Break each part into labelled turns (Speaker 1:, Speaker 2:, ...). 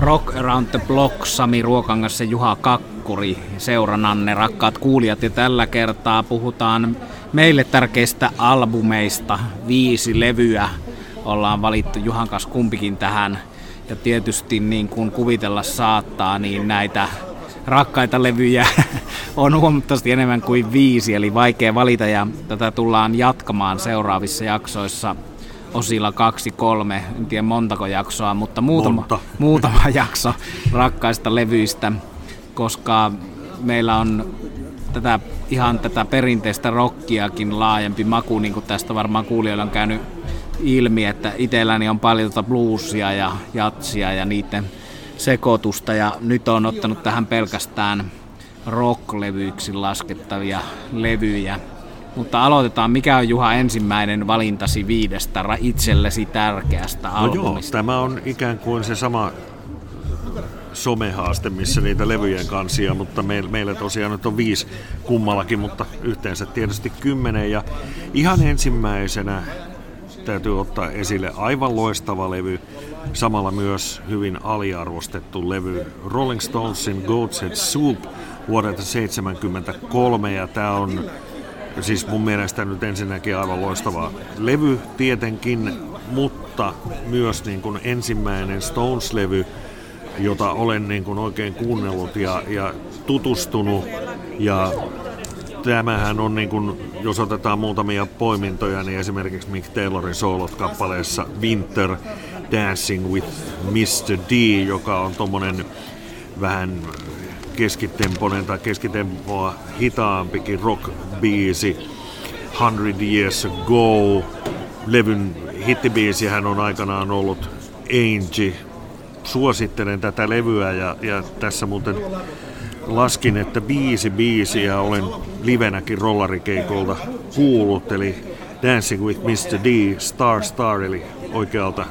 Speaker 1: Rock Around the Block, Sami Ruokangas ja Juha Kakkuri seurananne, rakkaat kuulijat. Ja tällä kertaa puhutaan meille tärkeistä albumeista. Viisi levyä ollaan valittu Juhan kanssa kumpikin tähän. Ja tietysti niin kuin kuvitella saattaa, niin näitä rakkaita levyjä on huomattavasti enemmän kuin viisi, eli vaikea valita ja tätä tullaan jatkamaan seuraavissa jaksoissa osilla kaksi, kolme, en tiedä montako jaksoa, mutta muutama, Monta. muutama jakso rakkaista levyistä, koska meillä on tätä, ihan tätä perinteistä rockiakin laajempi maku, niin kuin tästä varmaan kuulijoilla on käynyt ilmi, että itselläni on paljon tuota bluesia ja jatsia ja niiden sekoitusta ja nyt on ottanut tähän pelkästään rock-levyiksi laskettavia levyjä. Mutta aloitetaan, mikä on Juha ensimmäinen valintasi viidestä itsellesi tärkeästä no albumista?
Speaker 2: joo, tämä on ikään kuin se sama somehaaste, missä niitä levyjen kansia, mutta meillä, meillä tosiaan nyt on viisi kummallakin, mutta yhteensä tietysti kymmenen. Ja ihan ensimmäisenä täytyy ottaa esille aivan loistava levy, samalla myös hyvin aliarvostettu levy Rolling Stonesin Goat's Head Soup vuodelta 1973 ja tämä on siis mun mielestä nyt ensinnäkin aivan loistava levy tietenkin, mutta myös niin kuin ensimmäinen Stones-levy, jota olen niin kuin oikein kuunnellut ja, ja tutustunut ja tämähän on, niin kuin, jos otetaan muutamia poimintoja, niin esimerkiksi Mick Taylorin soolot kappaleessa Winter Dancing with Mr. D, joka on tuommoinen vähän keskitempoinen tai keskitempoa hitaampikin rock-biisi. Hundred Years Ago, levyn hittibiisihän on aikanaan ollut Angie. Suosittelen tätä levyä ja, ja tässä muuten laskin, että viisi biisiä olen livenäkin rollarikeikolta kuullut, eli Dancing with Mr. D, Star Star, eli oikealta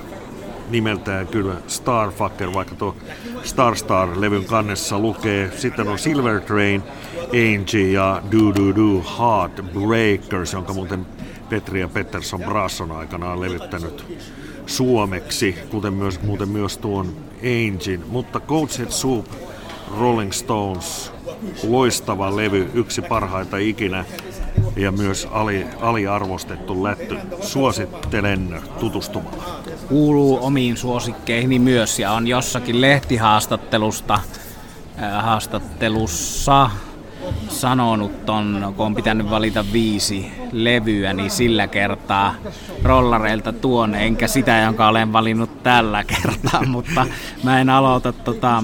Speaker 2: nimeltään kyllä Starfucker, vaikka tuo Star Star-levyn kannessa lukee. Sitten on Silver Train, Angie ja Do Do Do Heartbreakers, jonka muuten Petri ja Pettersson Brasson aikanaan levyttänyt suomeksi, kuten myös, muuten myös tuon Angin. Mutta Coach Head Soup Rolling Stones, loistava levy, yksi parhaita ikinä ja myös ali, aliarvostettu lätty. Suosittelen tutustumalla.
Speaker 1: Kuuluu omiin suosikkeihin myös ja on jossakin lehtihaastattelusta äh, haastattelussa sanonut on, kun on pitänyt valita viisi levyä, niin sillä kertaa rollareilta tuon, enkä sitä, jonka olen valinnut tällä kertaa, mutta mä en aloita tota,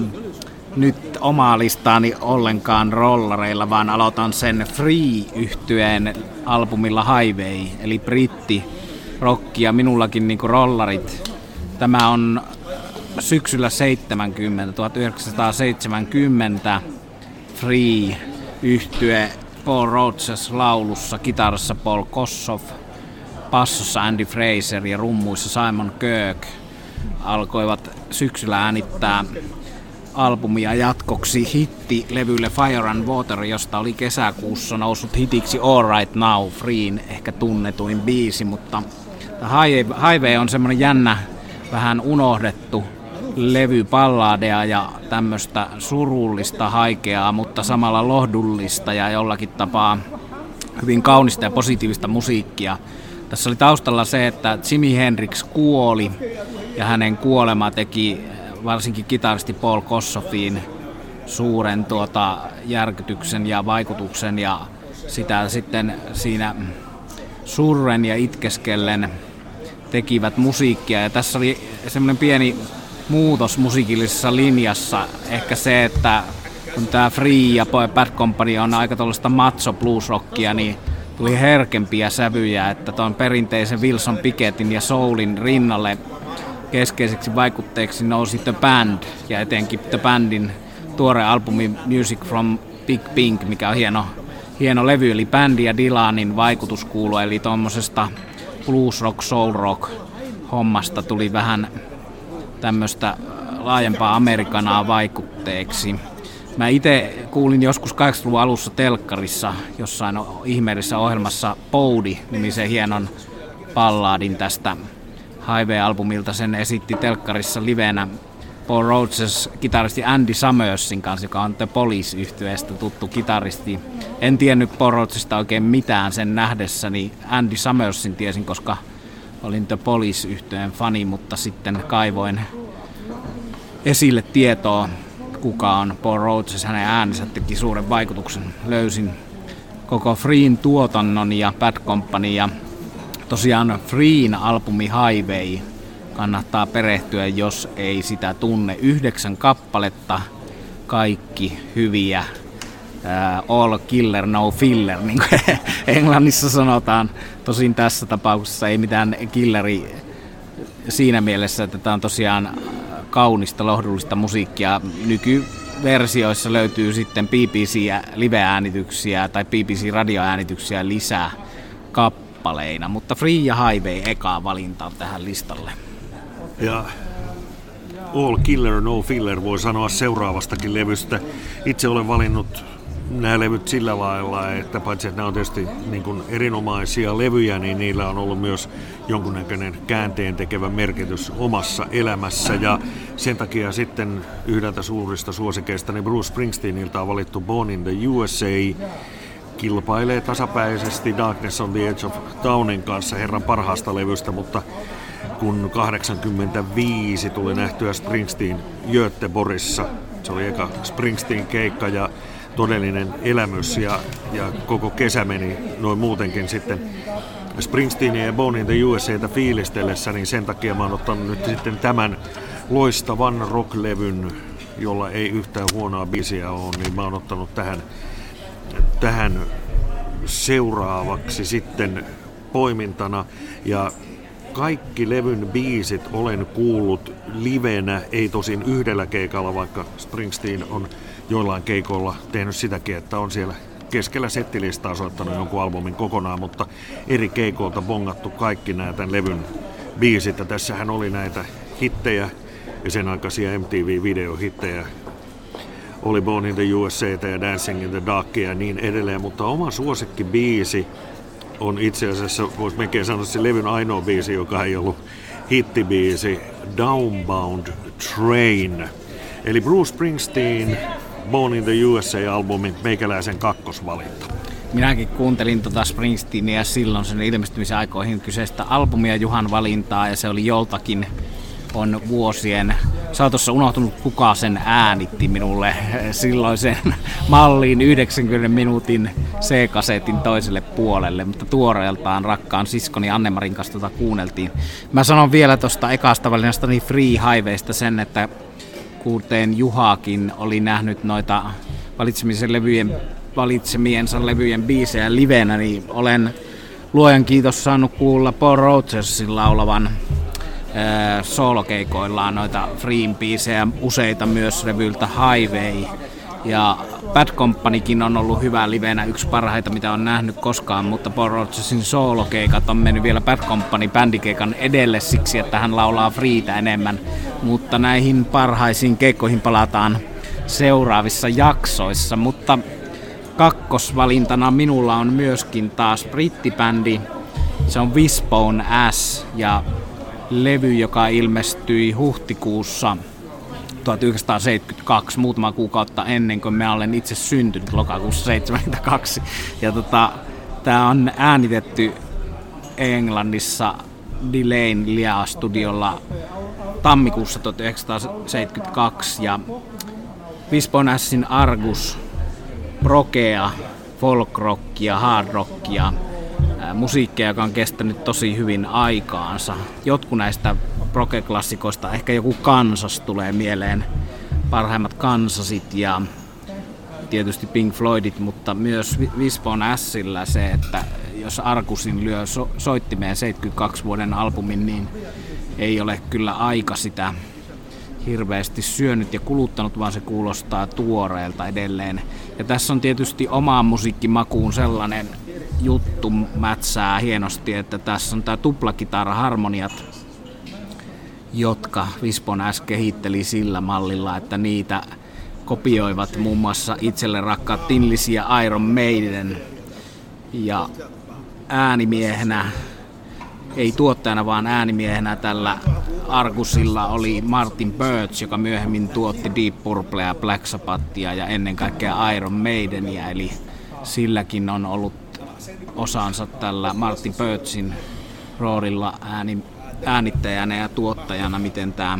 Speaker 1: nyt omaa listaani ollenkaan rollareilla, vaan aloitan sen Free-yhtyeen albumilla Highway, eli britti rock ja minullakin niinku rollarit. Tämä on syksyllä 70, 1970 Free yhtye Paul Rogers laulussa, kitarassa Paul Kossoff, passossa Andy Fraser ja rummuissa Simon Kirk alkoivat syksyllä äänittää albumia jatkoksi hitti levylle Fire and Water, josta oli kesäkuussa noussut hitiksi All Right Now, Freen ehkä tunnetuin biisi, mutta Highway on semmoinen jännä, vähän unohdettu levy palladea ja tämmöistä surullista, haikeaa, mutta samalla lohdullista ja jollakin tapaa hyvin kaunista ja positiivista musiikkia. Tässä oli taustalla se, että Jimi Hendrix kuoli ja hänen kuolema teki varsinkin kitaristi Paul Kossofin suuren tuota, järkytyksen ja vaikutuksen ja sitä sitten siinä surren ja itkeskellen tekivät musiikkia. Ja tässä oli semmoinen pieni muutos musiikillisessa linjassa. Ehkä se, että kun tämä Free ja Bad Company on aika tuollaista macho blues rockia, niin tuli herkempiä sävyjä, että tuon perinteisen Wilson Pickettin ja Soulin rinnalle keskeiseksi vaikutteeksi nousi The Band ja etenkin The Bandin tuore albumi Music from Big Pink, mikä on hieno, hieno levy, eli bändi ja Dylanin vaikutus kuuluu, eli tuommoisesta blues rock, soul rock hommasta tuli vähän tämmöistä laajempaa Amerikanaa vaikutteeksi. Mä itse kuulin joskus 80-luvun alussa telkkarissa jossain ihmeellisessä ohjelmassa Poudi, nimisen hienon palladin tästä Highway-albumilta. Sen esitti telkkarissa livenä Paul Rhodes kitaristi Andy Summersin kanssa, joka on The police yhtyeestä tuttu kitaristi. En tiennyt Paul Rhodesista oikein mitään sen nähdessäni. Andy Summersin tiesin, koska olin The police yhtyeen fani, mutta sitten kaivoin esille tietoa, kuka on Paul Rhodes. Hänen äänensä teki suuren vaikutuksen. Löysin koko Freen tuotannon ja Bad Company ja tosiaan Freen albumi Highway kannattaa perehtyä, jos ei sitä tunne. Yhdeksän kappaletta, kaikki hyviä, uh, all killer, no filler, niin kuin englannissa sanotaan. Tosin tässä tapauksessa ei mitään killeri siinä mielessä, että tämä on tosiaan kaunista, lohdullista musiikkia. Nykyversioissa löytyy sitten BBC live-äänityksiä tai BBC radioäänityksiä lisää kappaleina, mutta Free ja Highway eka valinta tähän listalle.
Speaker 2: Ja All Killer No Filler voi sanoa seuraavastakin levystä. Itse olen valinnut nämä levyt sillä lailla, että paitsi että nämä on tietysti niin kuin erinomaisia levyjä, niin niillä on ollut myös jonkunnäköinen käänteen tekevä merkitys omassa elämässä. Ja sen takia sitten yhdeltä suurista suosikeista, niin Bruce Springsteenilta on valittu Born in the USA, kilpailee tasapäisesti Darkness on the Edge of Townin kanssa herran parhaasta levystä, mutta kun 85 tuli nähtyä Springsteen Göteborgissa. Se oli eka Springsteen keikka ja todellinen elämys ja, ja koko kesä meni noin muutenkin sitten Springsteenia ja Born in the USAta fiilistellessä, niin sen takia mä oon ottanut nyt sitten tämän loistavan rocklevyn, jolla ei yhtään huonoa biisiä ole, niin mä oon ottanut tähän, tähän seuraavaksi sitten poimintana. Ja kaikki levyn biisit olen kuullut livenä, ei tosin yhdellä keikalla, vaikka Springsteen on joillain keikoilla tehnyt sitäkin, että on siellä keskellä settilistaa soittanut jonkun albumin kokonaan, mutta eri keikoilta bongattu kaikki nämä tämän levyn biisit. Ja tässähän oli näitä hittejä ja sen aikaisia MTV-videohittejä. Oli Born in the USA ja Dancing in the Dark ja niin edelleen, mutta oma suosikki biisi on itse asiassa, voisi melkein sanoa se levyn ainoa biisi, joka ei ollut hittibiisi, Downbound Train. Eli Bruce Springsteen, Born in the USA-albumin meikäläisen kakkosvalinta.
Speaker 1: Minäkin kuuntelin tuota Springsteenia silloin sen ilmestymisen aikoihin kyseistä albumia Juhan valintaa ja se oli joltakin on vuosien saatossa unohtunut, kuka sen äänitti minulle silloisen malliin 90 minuutin C-kasetin toiselle puolelle, mutta tuoreeltaan rakkaan siskoni Annemarin kanssa tuota kuunneltiin. Mä sanon vielä tuosta ekasta valinnasta niin Free Highwaysta sen, että kuten Juhakin oli nähnyt noita valitsemisen levyjen, valitsemiensa levyjen biisejä livenä, niin olen luojan kiitos saanut kuulla Paul Rogersin laulavan soolokeikoillaan noita biisejä, useita myös revyltä Highway. Ja Bad Companykin on ollut hyvä livenä, yksi parhaita mitä on nähnyt koskaan, mutta Paul Rogersin soolokeikat on mennyt vielä Bad Company bändikeikan edelle siksi, että hän laulaa Freeitä enemmän. Mutta näihin parhaisiin keikkoihin palataan seuraavissa jaksoissa, mutta kakkosvalintana minulla on myöskin taas brittibändi. Se on Wishbone S ja levy, joka ilmestyi huhtikuussa 1972, muutama kuukautta ennen kuin mä olen itse syntynyt lokakuussa 72. Ja tota, tämä on äänitetty Englannissa Delayn Lea-studiolla tammikuussa 1972 ja Visponassin Argus prokea, folkrockia, hardrockia musiikkia, joka on kestänyt tosi hyvin aikaansa. Jotkut näistä proke-klassikoista, ehkä joku Kansas tulee mieleen, parhaimmat Kansasit ja tietysti Pink Floydit, mutta myös Vispon Sillä se, että jos Arkusin lyö so- soittimeen 72 vuoden albumin, niin ei ole kyllä aika sitä hirveästi syönyt ja kuluttanut, vaan se kuulostaa tuoreelta edelleen. Ja tässä on tietysti omaan musiikkimakuun sellainen juttu mätsää hienosti, että tässä on tämä tuplakitara-harmoniat, jotka Vispon S kehitteli sillä mallilla, että niitä kopioivat muun muassa itselle rakkaat Tinlis ja Iron Maiden. Ja äänimiehenä, ei tuottajana vaan äänimiehenä tällä Argusilla oli Martin Birch, joka myöhemmin tuotti Deep Purplea, Black Sabbathia ja ennen kaikkea Iron Maidenia, eli silläkin on ollut osansa tällä Martin Birchin roolilla ääni, äänittäjänä ja tuottajana, miten tämä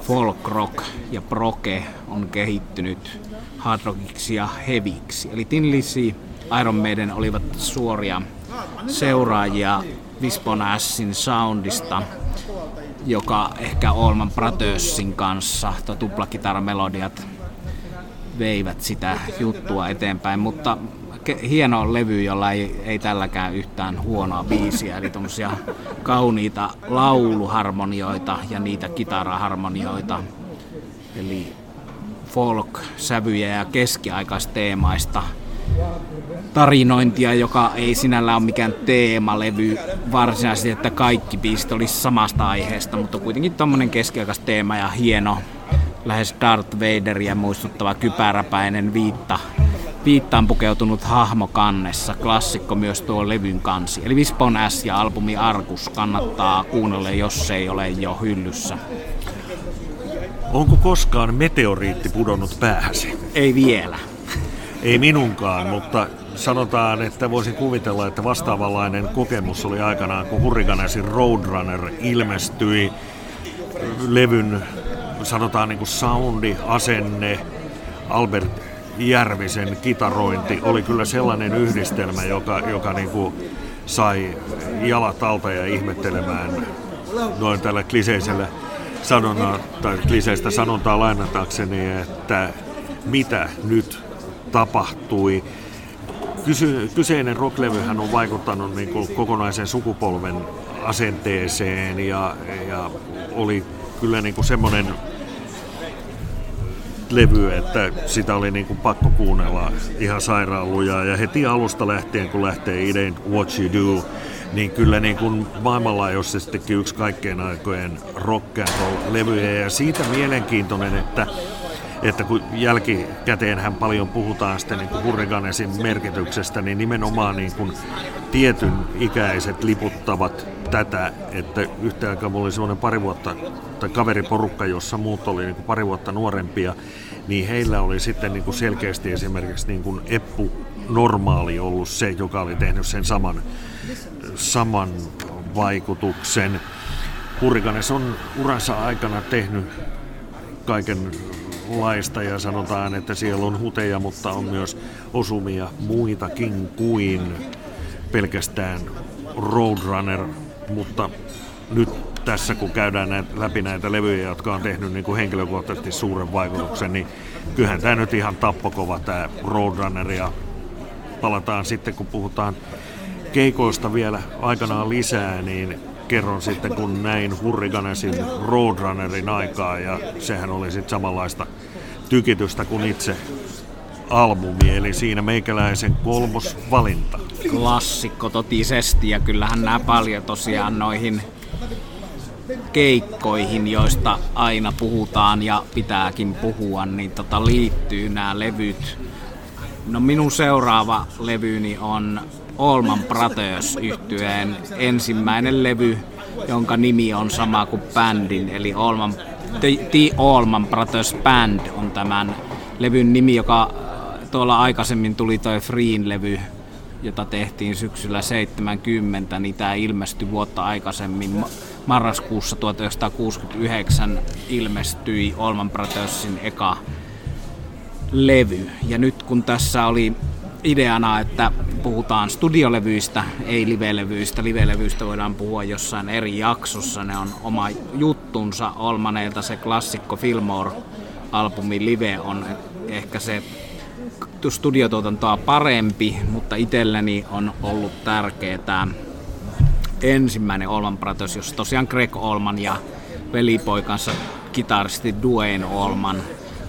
Speaker 1: folk rock ja proke on kehittynyt hard rockiksi ja heaviksi. Eli Tin Lizzy, Iron Maiden olivat suoria seuraajia Vispon Assin soundista, joka ehkä Allman Brothersin kanssa, tuo tuplakitaramelodiat veivät sitä juttua eteenpäin, mutta hieno levy, jolla ei, ei tälläkään yhtään huonoa biisiä, eli tuommoisia kauniita lauluharmonioita ja niitä kitaraharmonioita, eli folk-sävyjä ja keskiaikaisteemaista tarinointia, joka ei sinällä ole mikään teemalevy varsinaisesti, että kaikki biisit olisi samasta aiheesta, mutta kuitenkin tuommoinen keskiaikaisteema ja hieno, lähes Darth Vaderia muistuttava kypäräpäinen viitta viittaan pukeutunut hahmo kannessa, klassikko myös tuo levyn kansi. Eli Vispon S ja albumi Arkus kannattaa kuunnella, jos se ei ole jo hyllyssä.
Speaker 2: Onko koskaan meteoriitti pudonnut päähäsi?
Speaker 1: Ei vielä.
Speaker 2: Ei minunkaan, mutta sanotaan, että voisin kuvitella, että vastaavanlainen kokemus oli aikanaan, kun Hurricanesin Roadrunner ilmestyi. Levyn, sanotaan niin kuin soundi, asenne, Albert Järvisen kitarointi oli kyllä sellainen yhdistelmä, joka, joka niin kuin sai jalat alta ja ihmettelemään noin tällä kliseisellä sanonnan, tai kliseistä sanontaa lainatakseni, että mitä nyt tapahtui. Kysy, kyseinen rocklevyhän on vaikuttanut niin kuin kokonaisen sukupolven asenteeseen ja, ja oli kyllä niin kuin semmoinen levy, että sitä oli niin kuin pakko kuunnella ihan sairaan Ja heti alusta lähtien, kun lähtee It Ain't What You Do, niin kyllä niin kuin maailmanlaajuisestikin yksi kaikkien aikojen rock and roll levyjä. Ja siitä mielenkiintoinen, että että kun jälkikäteen hän paljon puhutaan sitten niin kuin Hurricanesin merkityksestä, niin nimenomaan niin kuin tietyn ikäiset liputtavat tätä, että yhtä aikaa mulla oli semmoinen pari vuotta, tai kaveriporukka, jossa muut oli niin kuin pari vuotta nuorempia, niin heillä oli sitten niin kuin selkeästi esimerkiksi niin kuin Eppu normaali ollut se, joka oli tehnyt sen saman, saman vaikutuksen. Hurrikanes on uransa aikana tehnyt kaikenlaista ja sanotaan, että siellä on huteja, mutta on myös osumia muitakin kuin pelkästään Roadrunner, mutta nyt tässä kun käydään näitä, läpi näitä levyjä, jotka on tehnyt niin kuin henkilökohtaisesti suuren vaikutuksen, niin kyllähän tämä nyt ihan tappokova tämä Roadrunner. Ja palataan sitten kun puhutaan keikoista vielä aikanaan lisää, niin kerron sitten kun näin Hurriganesin Roadrunnerin aikaa ja sehän oli sitten samanlaista tykitystä kuin itse albumi, eli siinä meikäläisen kolmos valinta.
Speaker 1: Klassikko totisesti ja kyllähän nämä paljon tosiaan noihin keikkoihin, joista aina puhutaan ja pitääkin puhua, niin tota liittyy nämä levyt. No minun seuraava levyni on Allman Brothers yhtyeen ensimmäinen levy, jonka nimi on sama kuin bändin, eli Allman, The, The Allman Brothers Band on tämän levyn nimi, joka äh, tuolla aikaisemmin tuli toi Freen-levy, jota tehtiin syksyllä 70, niin tämä ilmestyi vuotta aikaisemmin. Marraskuussa 1969 ilmestyi Allman Brothersin eka levy. Ja nyt kun tässä oli ideana, että puhutaan studiolevyistä, ei livelevyistä. Livelevyistä voidaan puhua jossain eri jaksossa. Ne on oma juttunsa. Olmaneilta se klassikko Fillmore-albumi Live on ehkä se studiotuotantoa parempi, mutta itselleni on ollut tärkeää ensimmäinen Olman Brothers, jossa tosiaan Greg Olman ja velipoikansa kitaristi Dwayne Olman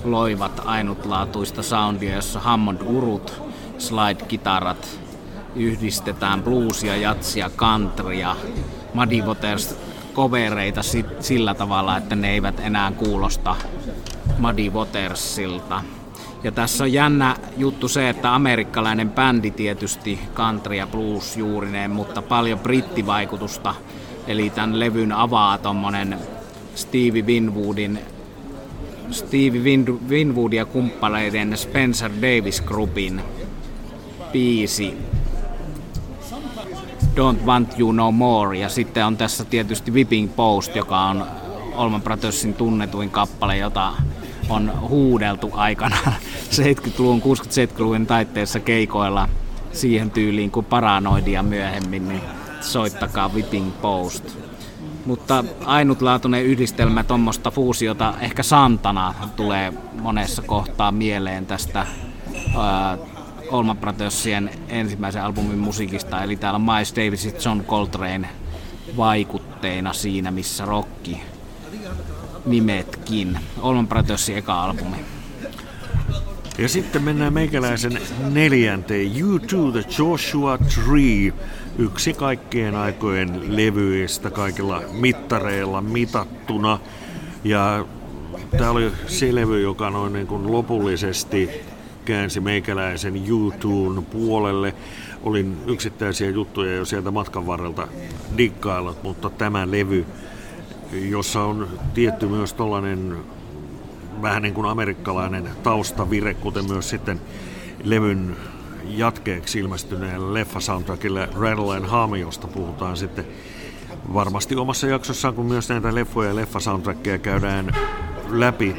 Speaker 1: loivat ainutlaatuista soundia, jossa Hammond-urut, slide-kitarat yhdistetään bluesia, jatsia, countrya, Muddy Waters kovereita sillä tavalla, että ne eivät enää kuulosta Muddy Watersilta. Ja tässä on jännä juttu se, että amerikkalainen bändi tietysti country ja blues juurineen, mutta paljon brittivaikutusta Eli tämän levyn avaa tommonen Stevie Winwoodin Stevie Winwood ja kumppaneiden Spencer Davis Groupin biisi Don't Want You No More. Ja sitten on tässä tietysti Whipping Post, joka on Olman Brothersin tunnetuin kappale, jota on huudeltu aikana 70-luvun, 60-70-luvun taitteessa keikoilla siihen tyyliin kuin paranoidia myöhemmin, niin soittakaa Whipping Post. Mutta ainutlaatuinen yhdistelmä tuommoista fuusiota, ehkä Santana tulee monessa kohtaa mieleen tästä ää, Olma Brothersien ensimmäisen albumin musiikista, eli täällä on Miles Davis ja John Coltrane vaikutteina siinä, missä rokki nimetkin. Olman Brothersin eka albumi.
Speaker 2: Ja sitten mennään meikäläisen neljänteen, U2 The Joshua Tree, yksi kaikkien aikojen levyistä kaikilla mittareilla mitattuna. Ja tämä oli se levy, joka noin niin kuin lopullisesti käänsi meikäläisen YouTuben puolelle. Olin yksittäisiä juttuja jo sieltä matkan varrelta diggaillut, mutta tämä levy, jossa on tietty myös tällainen vähän niin kuin amerikkalainen taustavire, kuten myös sitten levyn jatkeeksi ilmestyneelle leffasoundtrackille Rattle and Hum, josta puhutaan sitten varmasti omassa jaksossaan, kun myös näitä leffoja ja leffasoundtrackia käydään läpi.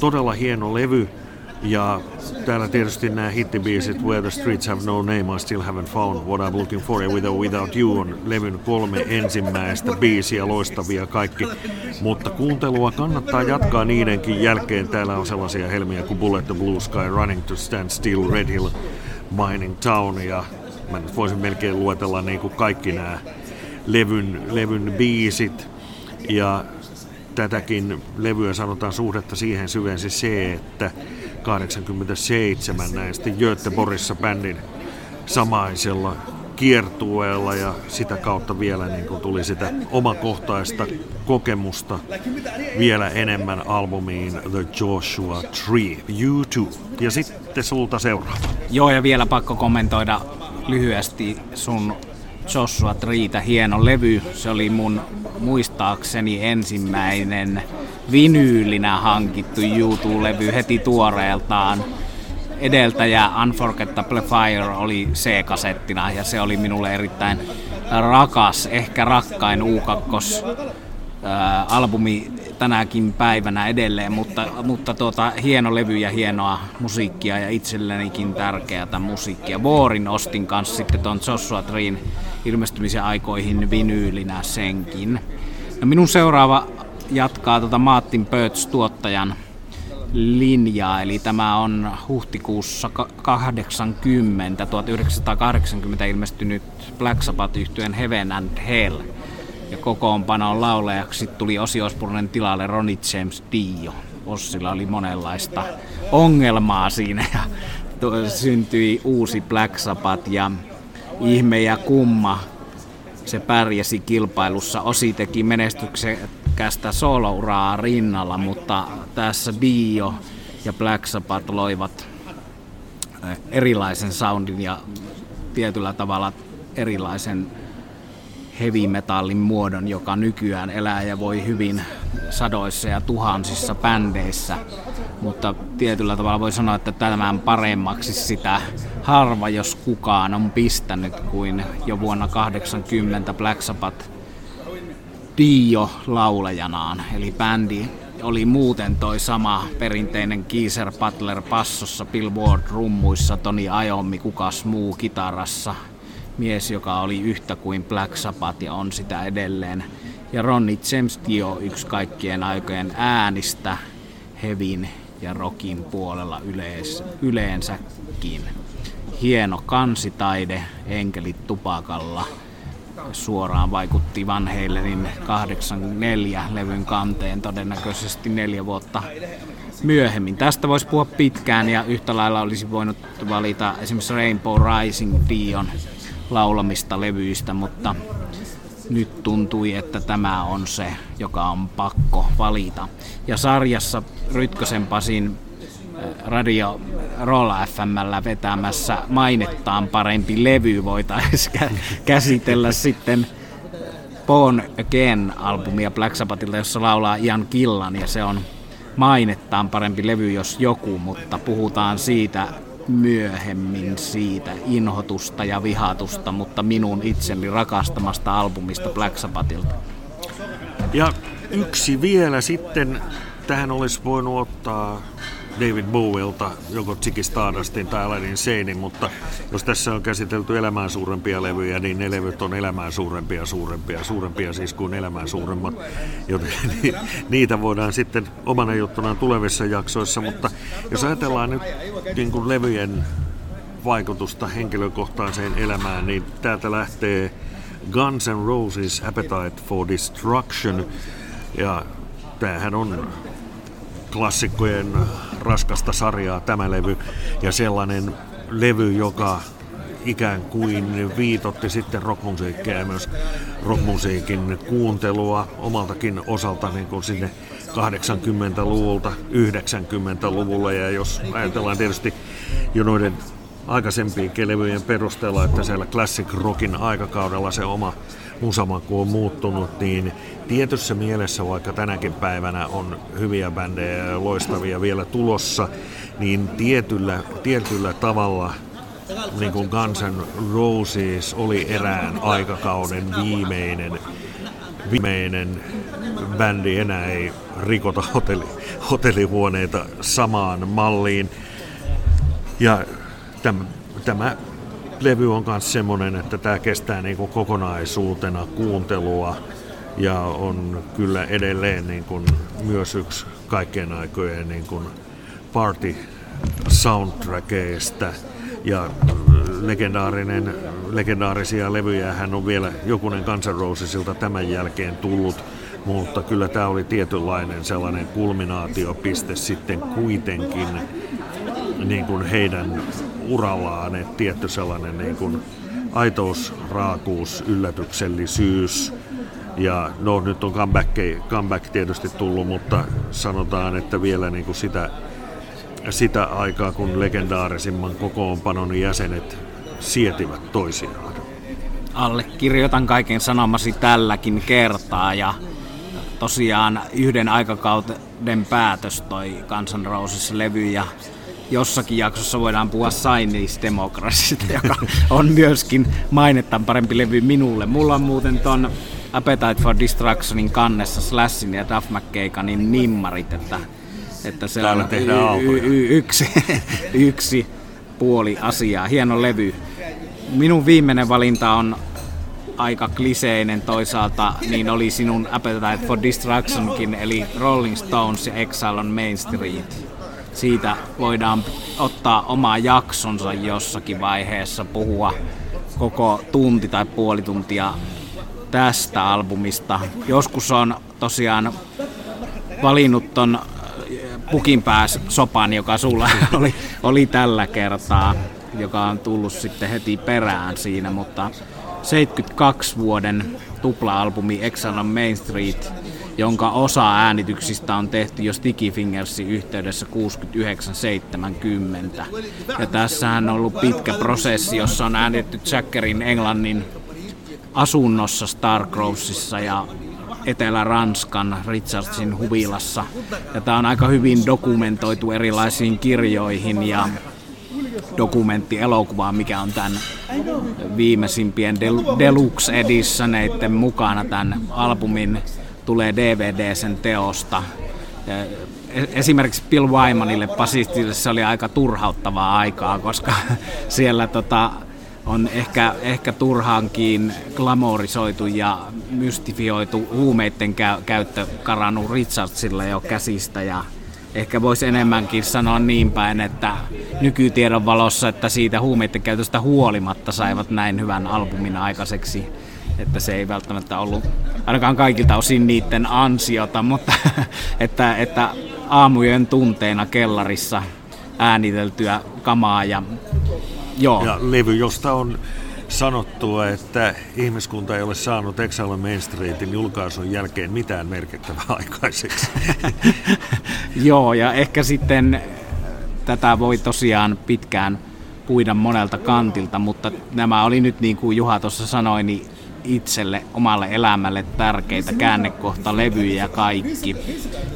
Speaker 2: Todella hieno levy, ja täällä tietysti nämä hittibiisit Where the Streets Have No Name, I Still Haven't Found What I'm Looking For ja With or Without You on levyn kolme ensimmäistä biisiä, loistavia kaikki. Mutta kuuntelua kannattaa jatkaa niidenkin jälkeen. Täällä on sellaisia helmiä kuin Bullet the Blue Sky, Running to Stand Still, Red Hill, Mining Town ja mä nyt voisin melkein luetella niin kuin kaikki nämä levyn, levyn biisit. Ja tätäkin levyä sanotaan suhdetta siihen syvensi se, että 87 näistä Göteborissa bändin samaisella kiertueella ja sitä kautta vielä niin kuin tuli sitä omakohtaista kokemusta vielä enemmän albumiin The Joshua Tree, U2. Ja sitten sulta seuraava.
Speaker 1: Joo ja vielä pakko kommentoida lyhyesti sun Joshua Treetä hieno levy. Se oli mun muistaakseni ensimmäinen vinyylinä hankittu YouTube-levy heti tuoreeltaan. Edeltäjä Unforgettable Fire oli C-kasettina ja se oli minulle erittäin rakas, ehkä rakkain U2 albumi tänäkin päivänä edelleen, mutta, mutta tuota, hieno levy ja hienoa musiikkia ja itsellenikin tärkeää musiikkia. Boorin ostin kanssa sitten tuon Joshua Treen ilmestymisen aikoihin vinyylinä senkin. No minun seuraava jatkaa tuota Martin Pötz-tuottajan linjaa, eli tämä on huhtikuussa 80, 1980 ilmestynyt Black Sabbath yhtyeen Heaven and Hell. Ja kokoonpanoon laulejaksi tuli Osbornen tilalle Ronnie James Dio. Ossilla oli monenlaista ongelmaa siinä ja syntyi uusi Black Sabbath ja ihme ja kumma se pärjäsi kilpailussa. Osi teki menestyksekästä solouraa rinnalla, mutta tässä Dio ja Black Sabbath loivat eh, erilaisen soundin ja tietyllä tavalla erilaisen heavy metallin muodon, joka nykyään elää ja voi hyvin sadoissa ja tuhansissa bändeissä. Mutta tietyllä tavalla voi sanoa, että tämän paremmaksi sitä harva, jos kukaan, on pistänyt kuin jo vuonna 80 Black Sabbath Dio laulajanaan. Eli bändi oli muuten toi sama perinteinen Geezer Butler passossa, Bill Ward rummuissa, Toni Iommi, kukas muu kitarassa – mies, joka oli yhtä kuin Black Sabbath ja on sitä edelleen. Ja Ronnie James Dio, yksi kaikkien aikojen äänistä hevin ja rockin puolella yleis, yleensäkin. Hieno kansitaide, enkelit tupakalla suoraan vaikutti Van Halenin 84 levyn kanteen todennäköisesti neljä vuotta myöhemmin. Tästä voisi puhua pitkään ja yhtä lailla olisi voinut valita esimerkiksi Rainbow Rising Dion laulamista levyistä, mutta nyt tuntui, että tämä on se, joka on pakko valita. Ja sarjassa Rytkösen Pasin Radio Roll FMllä vetämässä mainettaan parempi levy voitaisiin käsitellä sitten Born Again-albumia Black Sabbathilta, jossa laulaa Ian Killan ja se on mainettaan parempi levy jos joku, mutta puhutaan siitä myöhemmin siitä inhotusta ja vihatusta, mutta minun itseni rakastamasta albumista Black Sabbathilta.
Speaker 2: Ja yksi vielä sitten, tähän olisi voinut ottaa David Bowelta, joko Ziggy Stardustin tai Aladdin Seinin, mutta jos tässä on käsitelty elämään suurempia levyjä, niin ne levyt on elämään suurempia, suurempia, suurempia siis kuin elämään suuremmat, joten niitä voidaan sitten omana juttunaan tulevissa jaksoissa, mutta jos ajatellaan nyt niin kuin levyjen vaikutusta henkilökohtaiseen elämään, niin täältä lähtee Guns N' Roses Appetite for Destruction, ja tämähän on klassikkojen raskasta sarjaa tämä levy ja sellainen levy, joka ikään kuin viitotti sitten rockmusiikkia ja myös rockmusiikin kuuntelua omaltakin osalta niin kuin sinne 80-luvulta 90-luvulle ja jos ajatellaan tietysti jo noiden aikaisempien levyjen perusteella, että siellä classic rockin aikakaudella se oma musamaku on muuttunut, niin tietyssä mielessä, vaikka tänäkin päivänä on hyviä bändejä ja loistavia vielä tulossa, niin tietyllä, tietyllä tavalla niin kuin Guns N' Roses oli erään aikakauden viimeinen, viimeinen bändi, enää ei rikota hotelli, hotellihuoneita samaan malliin. Ja tämä, tämä levy on myös semmoinen, että tämä kestää niin kuin kokonaisuutena kuuntelua ja on kyllä edelleen niin kuin myös yksi kaikkien aikojen niin kuin party soundtrackeista. Ja legendaarinen, legendaarisia levyjä hän on vielä jokunen Guns Rosesilta tämän jälkeen tullut, mutta kyllä tämä oli tietynlainen sellainen kulminaatiopiste sitten kuitenkin niin kuin heidän urallaan, että tietty sellainen niin kuin aitous, raakuus, yllätyksellisyys. Ja no nyt on comeback, comeback tietysti tullut, mutta sanotaan, että vielä niin kuin sitä, sitä aikaa, kun legendaarisimman kokoonpanon jäsenet sietivät toisiaan.
Speaker 1: Allekirjoitan kaiken sanomasi tälläkin kertaa ja tosiaan yhden aikakauden päätös toi Kansan levy ja jossakin jaksossa voidaan puhua Chinese Democracysta, joka on myöskin mainettaan parempi levy minulle. Mulla on muuten ton Appetite for Distractionin kannessa Slashin ja Duff McKaganin nimmarit, että, että se
Speaker 2: Täällä on y-
Speaker 1: y- yksi, yksi puoli asiaa. Hieno levy. Minun viimeinen valinta on aika kliseinen toisaalta, niin oli sinun Appetite for Distractionkin, eli Rolling Stones ja Exile on Main Street siitä voidaan ottaa oma jaksonsa jossakin vaiheessa, puhua koko tunti tai puoli tuntia tästä albumista. Joskus on tosiaan valinnut ton pukin pääs sopan, joka sulla oli, oli tällä kertaa, joka on tullut sitten heti perään siinä, mutta 72 vuoden tupla-albumi Exile on Main Street jonka osa äänityksistä on tehty jo Sticky Fingersin yhteydessä 69-70. Ja tässähän on ollut pitkä prosessi, jossa on äänitetty Jackerin Englannin asunnossa Starcrossissa ja Etelä-Ranskan Richardsin huvilassa. Ja tämä on aika hyvin dokumentoitu erilaisiin kirjoihin ja dokumenttielokuvaan, mikä on tämän viimeisimpien Deluxe Editioneiden mukana tämän albumin tulee DVD sen teosta. Esimerkiksi Bill Wymanille, basistille, se oli aika turhauttavaa aikaa, koska siellä tota, on ehkä, ehkä turhaankin glamorisoitu ja mystifioitu huumeiden käy, käyttö karannut Richardsilla jo käsistä ja ehkä voisi enemmänkin sanoa niin päin, että nykytiedon valossa, että siitä huumeiden käytöstä huolimatta saivat näin hyvän albumin aikaiseksi että se ei välttämättä ollut ainakaan kaikilta osin niiden ansiota, mutta että, että aamujen tunteina kellarissa ääniteltyä kamaa ja joo.
Speaker 2: Ja levy, josta on sanottu, että ihmiskunta ei ole saanut Exile Main Streetin julkaisun jälkeen mitään merkittävää aikaiseksi.
Speaker 1: Joo, ja ehkä sitten tätä voi tosiaan pitkään puida monelta kantilta, mutta nämä oli nyt niin kuin Juha tuossa sanoi, niin itselle, omalle elämälle tärkeitä käännekohta levyjä ja kaikki.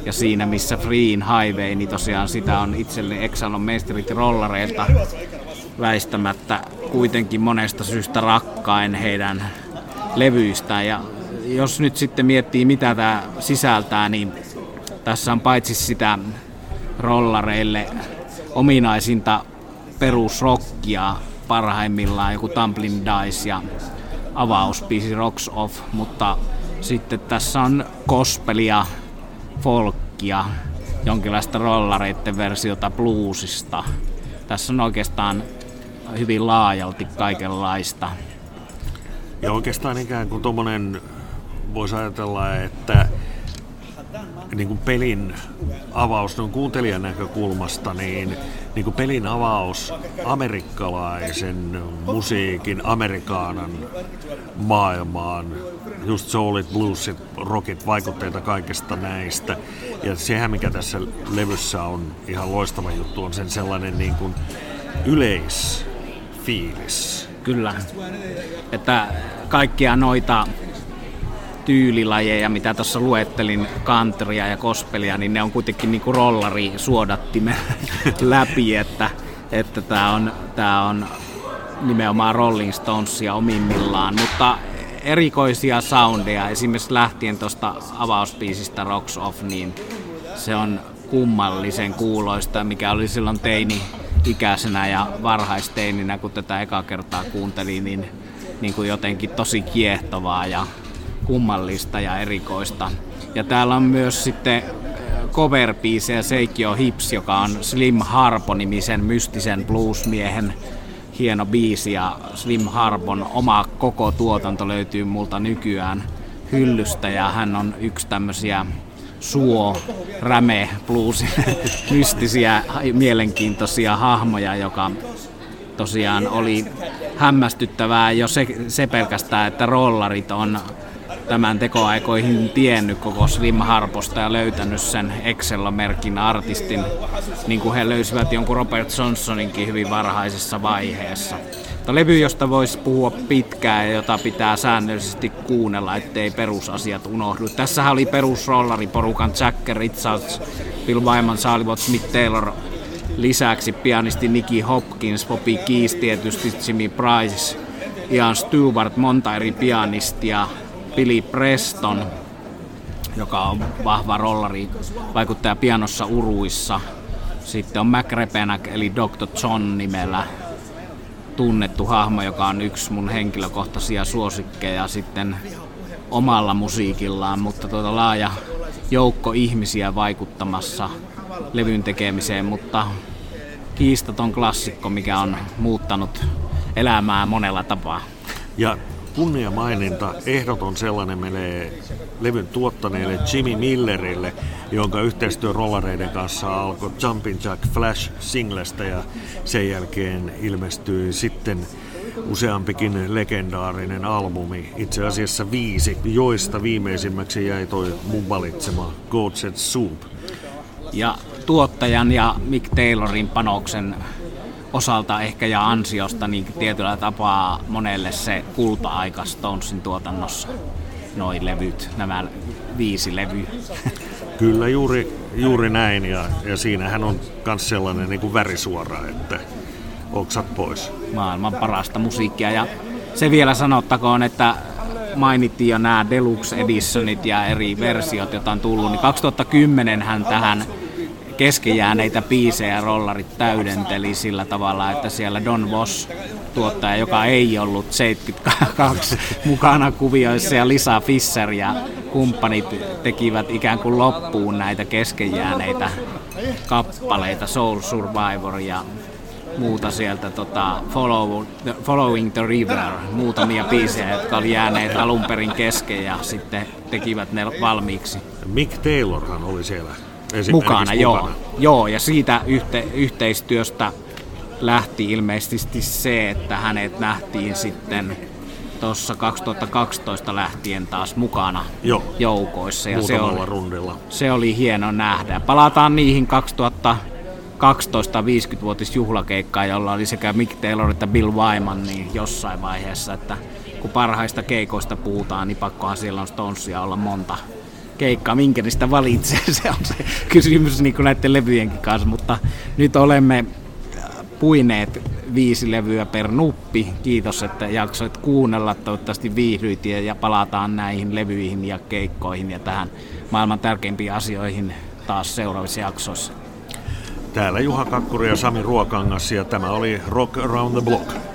Speaker 1: Ja siinä missä Freen Highway, niin tosiaan sitä on itselle Exalon mestarit rollareilta väistämättä kuitenkin monesta syystä rakkain heidän levyistä. Ja jos nyt sitten miettii mitä tämä sisältää, niin tässä on paitsi sitä rollareille ominaisinta perusrockia parhaimmillaan joku Tumbling Dice ja avauspiisi Rocks Off, mutta sitten tässä on kospelia, folkia, jonkinlaista rollareiden versiota bluesista. Tässä on oikeastaan hyvin laajalti kaikenlaista.
Speaker 2: Ja oikeastaan ikään kuin tuommoinen, voisi ajatella, että niin kuin pelin avaus no kuuntelijan näkökulmasta, niin, niin kuin pelin avaus amerikkalaisen musiikin, amerikaanan maailmaan, just soulit, bluesit, rockit, vaikutteita kaikesta näistä. Ja sehän, mikä tässä levyssä on ihan loistava juttu, on sen sellainen niin kuin yleisfiilis.
Speaker 1: Kyllä. Että kaikkia noita tyylilajeja, mitä tuossa luettelin, kantria ja kospelia, niin ne on kuitenkin niin rollari suodattimen läpi, että että tämä on, tää on nimenomaan Rolling Stonesia omimmillaan, mutta erikoisia soundeja, esimerkiksi lähtien tuosta avauspiisistä Rocks Off, niin se on kummallisen kuuloista, mikä oli silloin teini ikäisenä ja varhaisteininä, kun tätä eka kertaa kuuntelin, niin, niin kuin jotenkin tosi kiehtovaa ja kummallista ja erikoista. Ja täällä on myös sitten äh, cover ja Seikio Hips, joka on Slim Harpo-nimisen mystisen bluesmiehen hieno biisi ja Slim Harpon oma koko tuotanto löytyy multa nykyään hyllystä ja hän on yksi tämmöisiä suo, räme, blues, mystisiä, mielenkiintoisia hahmoja, joka tosiaan oli hämmästyttävää jo se, se pelkästään, että rollarit on tämän tekoaikoihin tiennyt koko Slim Harposta ja löytänyt sen Excel-merkin artistin, niin kuin he löysivät jonkun Robert Johnsoninkin hyvin varhaisessa vaiheessa. Tämä levy, josta voisi puhua pitkään ja jota pitää säännöllisesti kuunnella, ettei perusasiat unohdu. Tässä oli perusrollariporukan Jack Richards, Bill Wyman, Salivot, Smith Taylor, lisäksi pianisti Nicky Hopkins, Bobby Keys tietysti, Jimmy Price, Ian Stewart, monta eri pianistia, Billy Preston, joka on vahva rollari, vaikuttaja pianossa uruissa. Sitten on Mac Repenak, eli Dr. John nimellä tunnettu hahmo, joka on yksi mun henkilökohtaisia suosikkeja sitten omalla musiikillaan, mutta tuota laaja joukko ihmisiä vaikuttamassa levyn tekemiseen, mutta kiistaton klassikko, mikä on muuttanut elämää monella tapaa.
Speaker 2: Ja kunniamaininta, ehdoton sellainen menee levyn tuottaneelle Jimmy Millerille, jonka yhteistyö rollareiden kanssa alkoi Jumpin Jack Flash singlestä ja sen jälkeen ilmestyi sitten useampikin legendaarinen albumi, itse asiassa viisi, joista viimeisimmäksi jäi toi mun valitsema God's Soup.
Speaker 1: Ja tuottajan ja Mick Taylorin panoksen osalta ehkä ja ansiosta niin tietyllä tapaa monelle se kulta-aika Stonesin tuotannossa, noin levyt, nämä viisi levyä.
Speaker 2: Kyllä juuri, juuri näin ja, ja siinähän on myös sellainen niin kuin värisuora, että oksat pois.
Speaker 1: Maailman parasta musiikkia ja se vielä sanottakoon, että mainittiin jo nämä Deluxe Editionit ja eri versiot, joita on tullut, niin 2010 hän tähän keskejääneitä biisejä rollarit täydenteli sillä tavalla, että siellä Don Voss tuottaja, joka ei ollut 72 mukana kuvioissa ja Lisa Fischer ja kumppanit tekivät ikään kuin loppuun näitä keskejääneitä kappaleita, Soul Survivor ja muuta sieltä, tota, Follow, the, Following the River, muutamia biisejä, jotka oli jääneet alun perin kesken ja sitten tekivät ne valmiiksi.
Speaker 2: Mick Taylorhan oli siellä
Speaker 1: mukana, joo. joo. Ja siitä yhte, yhteistyöstä lähti ilmeisesti se, että hänet nähtiin sitten tuossa 2012 lähtien taas mukana Joo. joukoissa.
Speaker 2: Ja
Speaker 1: se oli,
Speaker 2: rundilla.
Speaker 1: se oli hieno nähdä. Palataan niihin 2012 50-vuotisjuhlakeikkaan, jolla oli sekä Mick Taylor että Bill Wyman niin jossain vaiheessa. Että kun parhaista keikoista puhutaan, niin pakkohan siellä on Stonesia olla monta keikkaa, minkä niistä valitsee, se on se kysymys niin kuin näiden levyjenkin kanssa, mutta nyt olemme puineet viisi levyä per nuppi. Kiitos, että jaksoit kuunnella. Toivottavasti viihdyit ja palataan näihin levyihin ja keikkoihin ja tähän maailman tärkeimpiin asioihin taas seuraavissa jaksoissa.
Speaker 2: Täällä Juha Kakkuri ja Sami Ruokangas ja tämä oli Rock Around the Block.